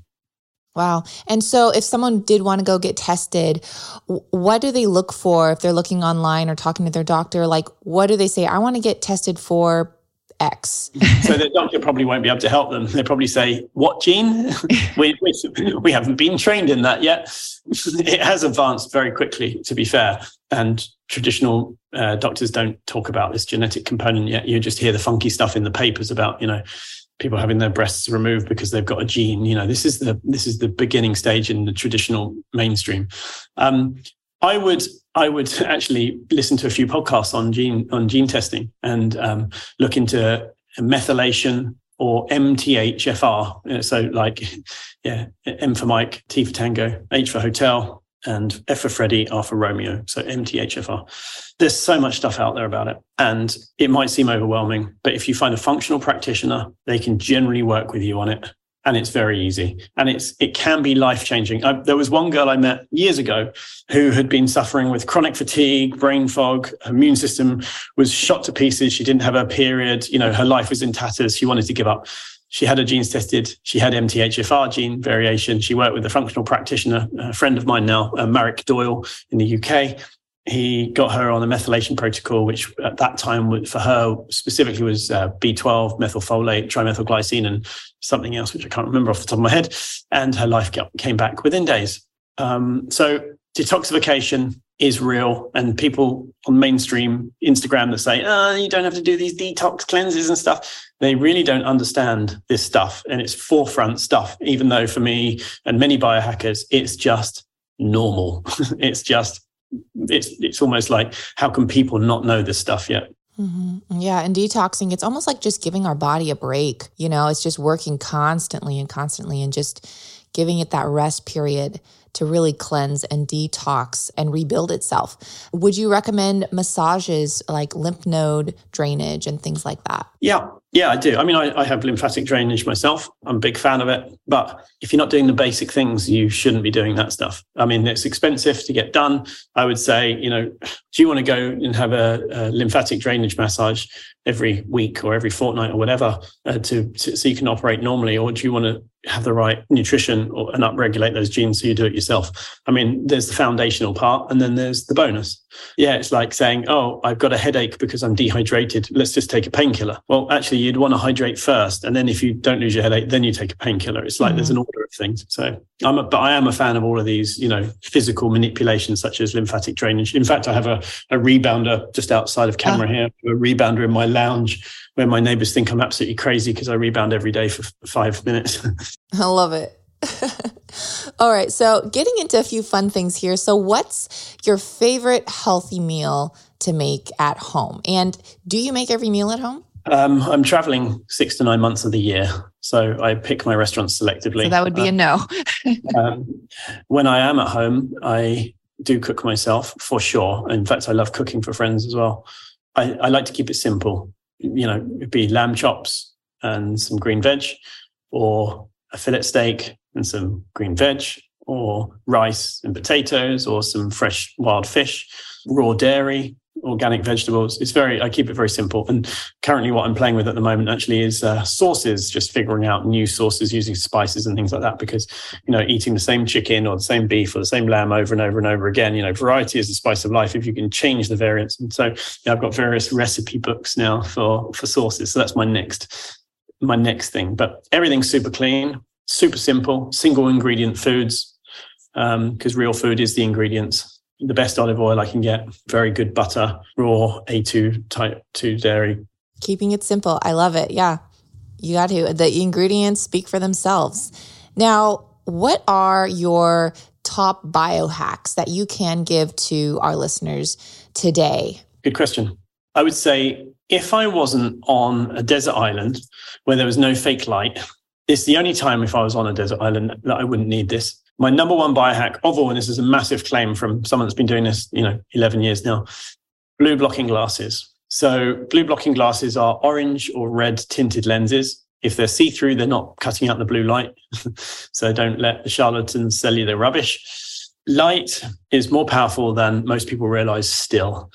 Wow. And so if someone did want to go get tested, what do they look for if they're looking online or talking to their doctor? Like, what do they say? I want to get tested for X. so the doctor probably won't be able to help them. They probably say, "What gene? we, we, we haven't been trained in that yet." it has advanced very quickly, to be fair, and traditional uh, doctors don't talk about this genetic component yet. You just hear the funky stuff in the papers about, you know, people having their breasts removed because they've got a gene. You know, this is the this is the beginning stage in the traditional mainstream. Um, I would I would actually listen to a few podcasts on gene on gene testing and um, look into methylation or MTHFR. So like, yeah, M for Mike, T for Tango, H for Hotel, and F for Freddy, R for Romeo. So MTHFR. There's so much stuff out there about it. And it might seem overwhelming, but if you find a functional practitioner, they can generally work with you on it. And it's very easy. And it's it can be life changing. There was one girl I met years ago who had been suffering with chronic fatigue, brain fog. Her immune system was shot to pieces. She didn't have her period. You know, her life was in tatters. She wanted to give up she had her genes tested. She had MTHFR gene variation. She worked with a functional practitioner, a friend of mine now, uh, Marek Doyle in the UK. He got her on a methylation protocol, which at that time for her specifically was uh, B12, methylfolate, trimethylglycine, and something else, which I can't remember off the top of my head. And her life came back within days. Um, so detoxification is real and people on mainstream Instagram that say, oh, you don't have to do these detox cleanses and stuff. They really don't understand this stuff and it's forefront stuff, even though for me and many biohackers, it's just normal. it's just, it's, it's almost like, how can people not know this stuff yet? Mm-hmm. Yeah. And detoxing, it's almost like just giving our body a break. You know, it's just working constantly and constantly and just giving it that rest period to really cleanse and detox and rebuild itself. Would you recommend massages like lymph node drainage and things like that? Yeah, yeah, I do. I mean, I, I, have lymphatic drainage myself. I'm a big fan of it. But if you're not doing the basic things, you shouldn't be doing that stuff. I mean, it's expensive to get done. I would say, you know, do you want to go and have a, a lymphatic drainage massage every week or every fortnight or whatever uh, to, to, so you can operate normally, or do you want to have the right nutrition or, and upregulate those genes so you do it yourself? I mean, there's the foundational part, and then there's the bonus. Yeah, it's like saying, "Oh, I've got a headache because I'm dehydrated. Let's just take a painkiller." Well, actually, you'd want to hydrate first, and then if you don't lose your headache, then you take a painkiller. It's like mm-hmm. there's an order of things. So I'm, a, but I am a fan of all of these, you know, physical manipulations such as lymphatic drainage. In fact, I have a, a rebounder just outside of camera oh. here, a rebounder in my lounge where my neighbors think I'm absolutely crazy because I rebound every day for five minutes. I love it. All right. So, getting into a few fun things here. So, what's your favorite healthy meal to make at home? And do you make every meal at home? Um, I'm traveling six to nine months of the year. So, I pick my restaurants selectively. So, that would be uh, a no. um, when I am at home, I do cook myself for sure. In fact, I love cooking for friends as well. I, I like to keep it simple. You know, it'd be lamb chops and some green veg, or a fillet steak and some green veg, or rice and potatoes, or some fresh wild fish, raw dairy, organic vegetables. It's very, I keep it very simple. And currently, what I'm playing with at the moment actually is uh, sauces, just figuring out new sauces using spices and things like that. Because, you know, eating the same chicken or the same beef or the same lamb over and over and over again, you know, variety is the spice of life if you can change the variants. And so I've got various recipe books now for, for sauces. So that's my next, my next thing. But everything's super clean, super simple, single ingredient foods. Because um, real food is the ingredients the best olive oil I can get, very good butter, raw A2 type 2 dairy. Keeping it simple. I love it. Yeah. You got to. The ingredients speak for themselves. Now, what are your top biohacks that you can give to our listeners today? Good question. I would say if I wasn't on a desert island where there was no fake light, it's the only time if I was on a desert island that I wouldn't need this my number one biohack of all, and this is a massive claim from someone that's been doing this, you know, 11 years now, blue blocking glasses. So blue blocking glasses are orange or red tinted lenses. If they're see-through, they're not cutting out the blue light. so don't let the charlatans sell you their rubbish. Light is more powerful than most people realize still.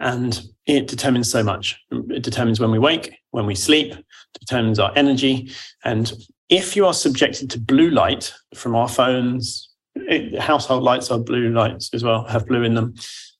And it determines so much. It determines when we wake, when we sleep, determines our energy. And if you are subjected to blue light from our phones, it, household lights are blue lights as well, have blue in them.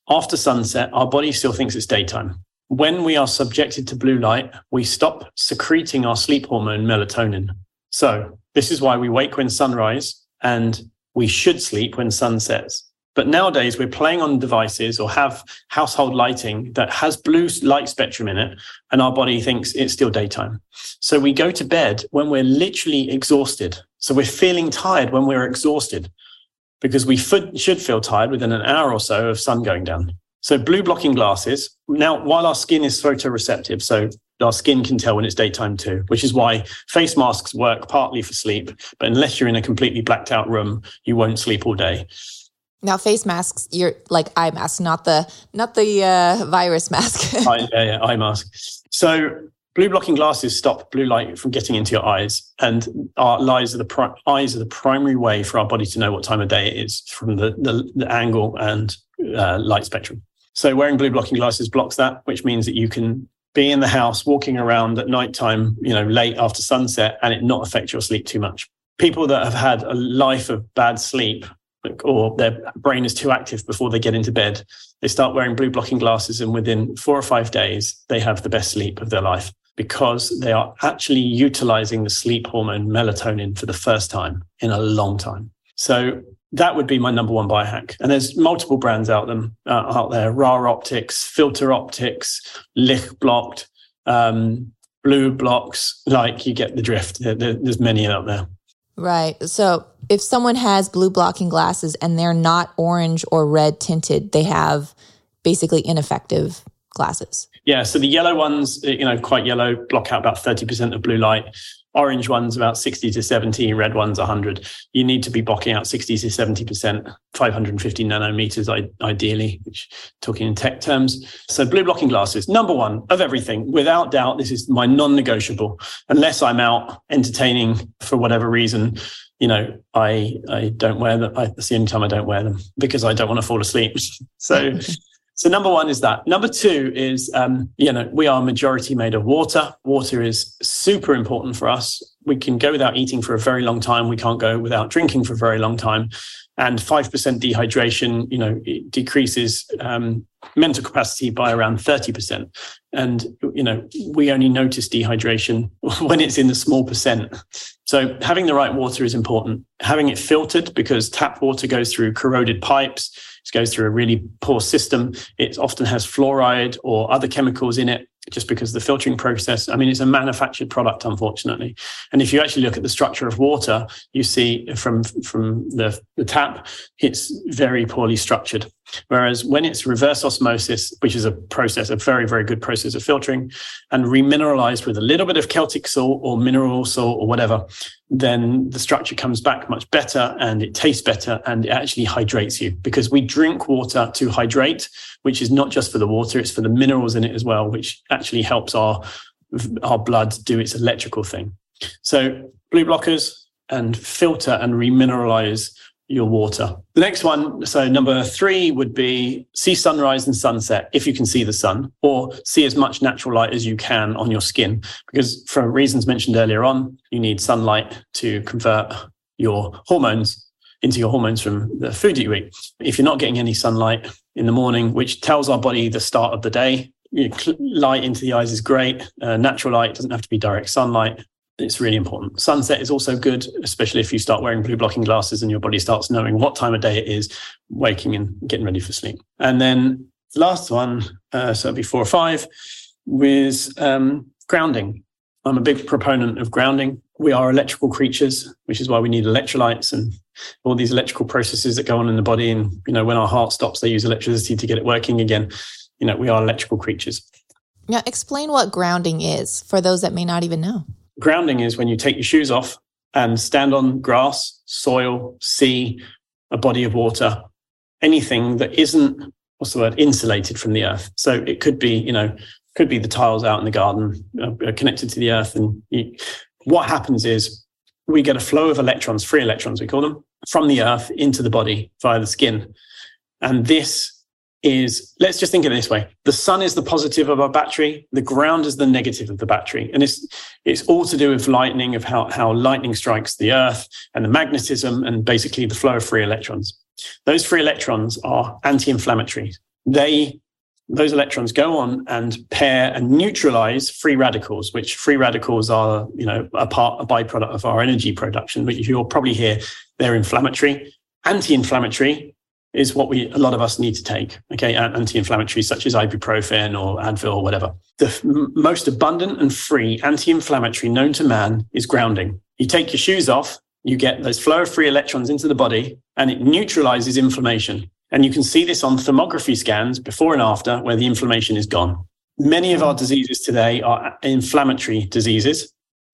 After sunset, our body still thinks it's daytime. When we are subjected to blue light, we stop secreting our sleep hormone melatonin. So, this is why we wake when sunrise and we should sleep when sun sets. But nowadays, we're playing on devices or have household lighting that has blue light spectrum in it, and our body thinks it's still daytime. So we go to bed when we're literally exhausted. So we're feeling tired when we're exhausted because we should feel tired within an hour or so of sun going down. So blue blocking glasses. Now, while our skin is photoreceptive, so our skin can tell when it's daytime too, which is why face masks work partly for sleep. But unless you're in a completely blacked out room, you won't sleep all day. Now, face masks, you're like eye masks, not the not the uh, virus mask. eye, yeah, yeah, eye mask. So, blue blocking glasses stop blue light from getting into your eyes, and our eyes are the pri- eyes are the primary way for our body to know what time of day it is from the the, the angle and uh, light spectrum. So, wearing blue blocking glasses blocks that, which means that you can be in the house walking around at night time, you know, late after sunset, and it not affect your sleep too much. People that have had a life of bad sleep or their brain is too active before they get into bed, they start wearing blue blocking glasses, and within four or five days, they have the best sleep of their life because they are actually utilizing the sleep hormone melatonin for the first time in a long time. So that would be my number one biohack. And there's multiple brands out them uh, out there: Ra Optics, Filter Optics, Licht Blocked, um, BluBlox. Like you get the drift. There, there's many out there. Right. So if someone has blue blocking glasses and they're not orange or red tinted, they have basically ineffective glasses. Yeah. So the yellow ones, you know, quite yellow, block out about 30% of blue light. Orange ones about 60 to 70, red ones 100. You need to be blocking out 60 to 70%, 550 nanometers ideally, which talking in tech terms. So blue blocking glasses, number one of everything. Without doubt, this is my non-negotiable. Unless I'm out entertaining for whatever reason, you know, I I don't wear them. I, that's the only time I don't wear them because I don't want to fall asleep. So So number one is that. Number two is, um, you know, we are majority made of water. Water is super important for us. We can go without eating for a very long time. We can't go without drinking for a very long time. And 5% dehydration, you know, decreases um, mental capacity by around 30%. And, you know, we only notice dehydration when it's in the small percent. So having the right water is important. Having it filtered because tap water goes through corroded pipes it goes through a really poor system. It often has fluoride or other chemicals in it. just because the filtering process, I mean, it's a manufactured product, unfortunately. And if you actually look at the structure of water, you see from, from the, the tap, it's very poorly structured. Whereas when it's reverse osmosis, which is a process, a very, very good process of filtering, and remineralized with a little bit of Celtic salt or mineral salt or whatever, then the structure comes back much better and it tastes better and it actually hydrates you because we drink water to hydrate, which is not just for the water, it's for the minerals in it as well, which actually helps our, our blood do its electrical thing. So blue blockers and filter and remineralize your water. The next one, so number three would be see sunrise and sunset if you can see the sun, or see as much natural light as you can on your skin. Because for reasons mentioned earlier on, you need sunlight to convert your hormones into your hormones from the food that you eat. If you're not getting any sunlight in the morning, which tells our body the start of the day, you know, light into the eyes is great. Uh, natural light doesn't have to be direct sunlight it's really important. Sunset is also good, especially if you start wearing blue blocking glasses and your body starts knowing what time of day it is, waking and getting ready for sleep. And then last one, uh, so it'll be four or five, with um, grounding. I'm a big proponent of grounding. We are electrical creatures, which is why we need electrolytes and all these electrical processes that go on in the body. And you know, when our heart stops, they use electricity to get it working again. You know, we are electrical creatures. Now, explain what grounding is for those that may not even know. Grounding is when you take your shoes off and stand on grass, soil, sea, a body of water, anything that isn't, what's the word, insulated from the earth. So it could be, you know, could be the tiles out in the garden uh, connected to the earth. And you, what happens is we get a flow of electrons, free electrons, we call them, from the earth into the body via the skin. And this is let's just think of it this way. The sun is the positive of our battery the ground is the negative of the battery. And it's it's all to do with lightning of how, how lightning strikes the earth and the magnetism and basically the flow of free electrons. Those free electrons are anti-inflammatory. They those electrons go on and pair and neutralize free radicals which free radicals are you know a part a byproduct of our energy production which you'll probably hear they're inflammatory. Anti-inflammatory is what we a lot of us need to take. Okay, anti-inflammatories such as ibuprofen or Advil or whatever. The f- most abundant and free anti-inflammatory known to man is grounding. You take your shoes off, you get those flow of free electrons into the body, and it neutralizes inflammation. And you can see this on thermography scans before and after, where the inflammation is gone. Many of our diseases today are inflammatory diseases,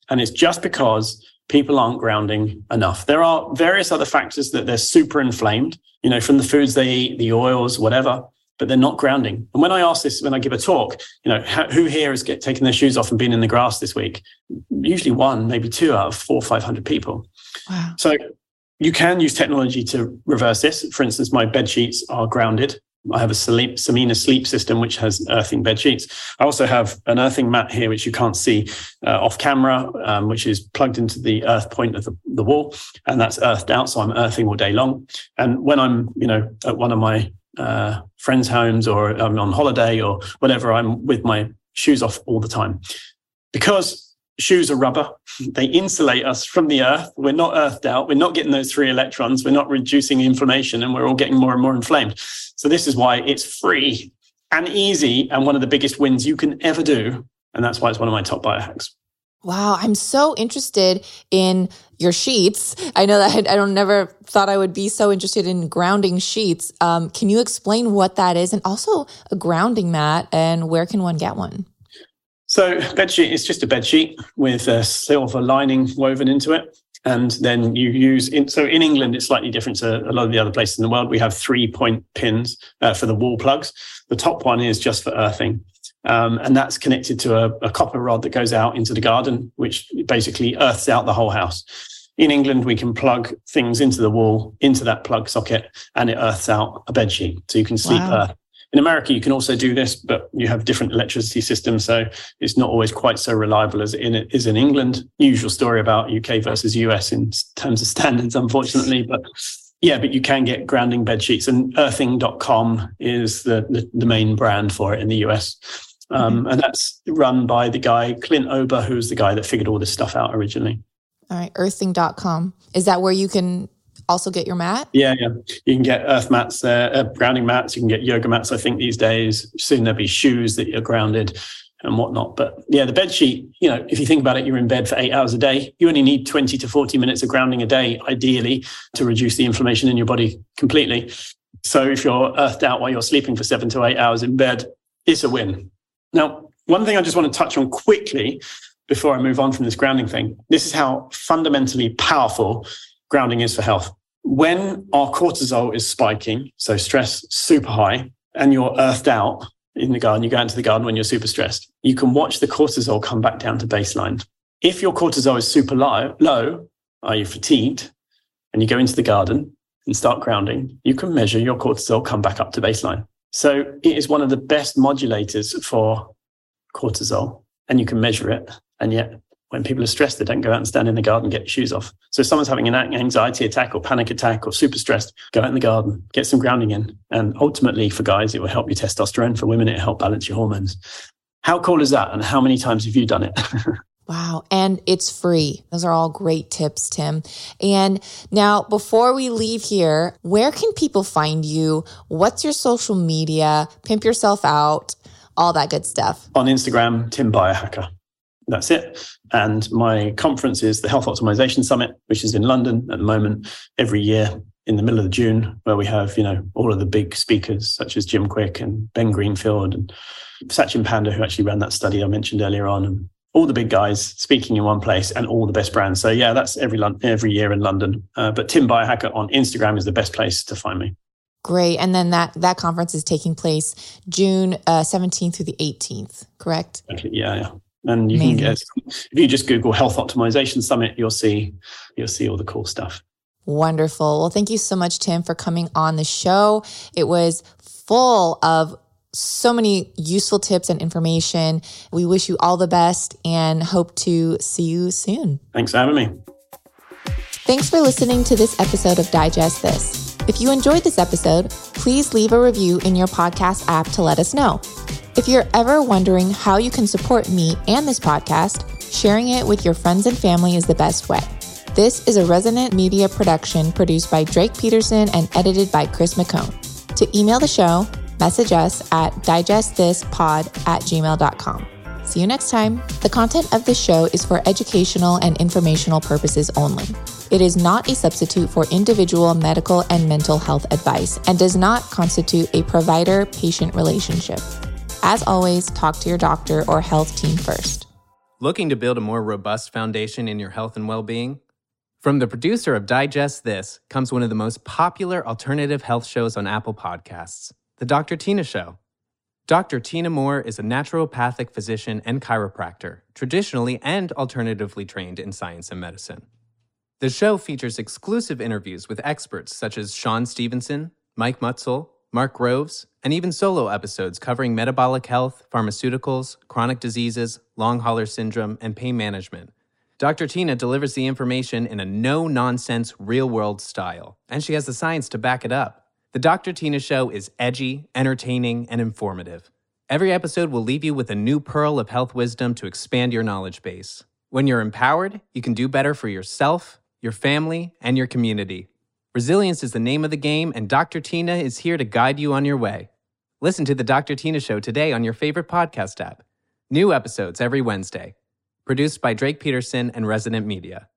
and it's just because people aren't grounding enough. There are various other factors that they're super inflamed, you know, from the foods they eat, the oils, whatever, but they're not grounding. And when I ask this, when I give a talk, you know, who here has get, taken their shoes off and been in the grass this week? Usually one, maybe two out of four, or 500 people. Wow. So you can use technology to reverse this. For instance, my bed sheets are grounded. I have a Samina sleep system, which has earthing bed sheets. I also have an earthing mat here, which you can't see uh, off camera, um, which is plugged into the earth point of the, the wall, and that's earthed out. So I'm earthing all day long. And when I'm, you know, at one of my uh, friends' homes or I'm on holiday or whatever, I'm with my shoes off all the time because shoes are rubber. They insulate us from the earth. We're not earthed out. We're not getting those free electrons. We're not reducing inflammation and we're all getting more and more inflamed. So this is why it's free and easy and one of the biggest wins you can ever do. And that's why it's one of my top biohacks. Wow, I'm so interested in your sheets. I know that I don't never thought I would be so interested in grounding sheets. Um, can you explain what that is, and also a grounding mat, and where can one get one? So bedsheet is just a bedsheet with a silver lining woven into it. And then you use, in, so in England, it's slightly different to a lot of the other places in the world. We have three point pins uh, for the wall plugs. The top one is just for earthing. Um, and that's connected to a, a copper rod that goes out into the garden, which basically earths out the whole house. In England, we can plug things into the wall, into that plug socket, and it earths out a bed sheet. So you can sleep wow. earth in America, you can also do this, but you have different electricity systems, so it's not always quite so reliable as in it is in England. Usual story about UK versus US in terms of standards, unfortunately, but yeah, but you can get grounding bed sheets, and earthing.com is the, the, the main brand for it in the US. Um, mm-hmm. And that's run by the guy, Clint Ober, who's the guy that figured all this stuff out originally. All right, earthing.com. Is that where you can also get your mat? Yeah, yeah. You can get earth mats, uh, uh, grounding mats. You can get yoga mats. I think these days soon there'll be shoes that you're grounded. and whatnot. But yeah, the bed sheet, you know, if you think about it, you're in bed for eight hours a day. You only need 20 to 40 minutes of grounding a day, ideally, to reduce the inflammation in your body completely. So if you're earthed out while you're sleeping for seven to eight hours in bed, it's a win. Now, one thing I just want to touch on quickly before I move on from this grounding thing this is how fundamentally powerful grounding is for health. When our cortisol is spiking, so stress super high, and you're earthed out, in the garden, you go into the garden when you're super stressed, you can watch the cortisol come back down to baseline. If your cortisol is super low, low, are you fatigued, and you go into the garden and start grounding, you can measure your cortisol come back up to baseline. So it is one of the best modulators for cortisol, and you can measure it. And yet when people are stressed, they don't go out and stand in the garden and get your shoes off. So if someone's having an anxiety attack or panic attack or super stressed, go out in the garden, get some grounding in. And ultimately for guys, it will help your testosterone. For women, it help balance your hormones. How cool is that? And how many times have you done it? Wow. And it's free. Those are all great tips, Tim. And now, before we leave here, where can people find you? What's your social media? Pimp yourself out, all that good stuff. On Instagram, Tim Biohacker that's it. And my conference is the Health Optimization Summit, which is in London at the moment every year in the middle of June, where we have, you know, all of the big speakers such as Jim Kwik and Ben Greenfield and Sachin Panda, who actually ran that study I mentioned earlier on, and all the big guys speaking in one place and all the best brands. So yeah, that's every every year in London. Uh, but Tim Biohacker on Instagram is the best place to find me. Great. And then that that conference is taking place June uh, 17th through the 18th, correct? Yeah, yeah. And you Amazing. can get if you just Google Health Optimization Summit, you'll see you'll see all the cool stuff. Wonderful. Well, thank you so much, Tim, for coming on the show. It was full of so many useful tips and information. We wish you all the best and hope to see you soon. Thanks for having me. Thanks for listening to this episode of Digest This. If you enjoyed this episode, please leave a review in your podcast app to let us know. If you're ever wondering how you can support me and this podcast, sharing it with your friends and family is the best way. This is a Resonant Media production produced by Drake Peterson and edited by Chris McCone. To email the show, message us at digestthispod at gmail.com. See you next time. The content of this show is for educational and informational purposes only. It is not a substitute for individual medical and mental health advice and does not constitute a provider patient relationship. As always, talk to your doctor or health team first. Looking to build a more robust foundation in your health and well being? From the producer of Digest This comes one of the most popular alternative health shows on Apple Podcasts, The Dr. Tina Show. Dr. Tina Moore is a naturopathic physician and chiropractor, traditionally and alternatively trained in science and medicine. The show features exclusive interviews with experts such as Shawn Stevenson, Mike Mutzel, Mark Groves, and even solo episodes covering metabolic health, pharmaceuticals, chronic diseases, long hauler syndrome, and pain management. Dr. Tina delivers the information in a no nonsense, real world style, and she has the science to back it up. The Dr. Tina Show is edgy, entertaining, and informative. Every episode will leave you with a new pearl of health wisdom to expand your knowledge base. When you're empowered, you can do better for yourself, your family, and your community. Resilience is the name of the game, and Dr. Tina is here to guide you on your way. Listen to The Dr. Tina Show today on your favorite podcast app. New episodes every Wednesday. Produced by Drake Peterson and Resident Media.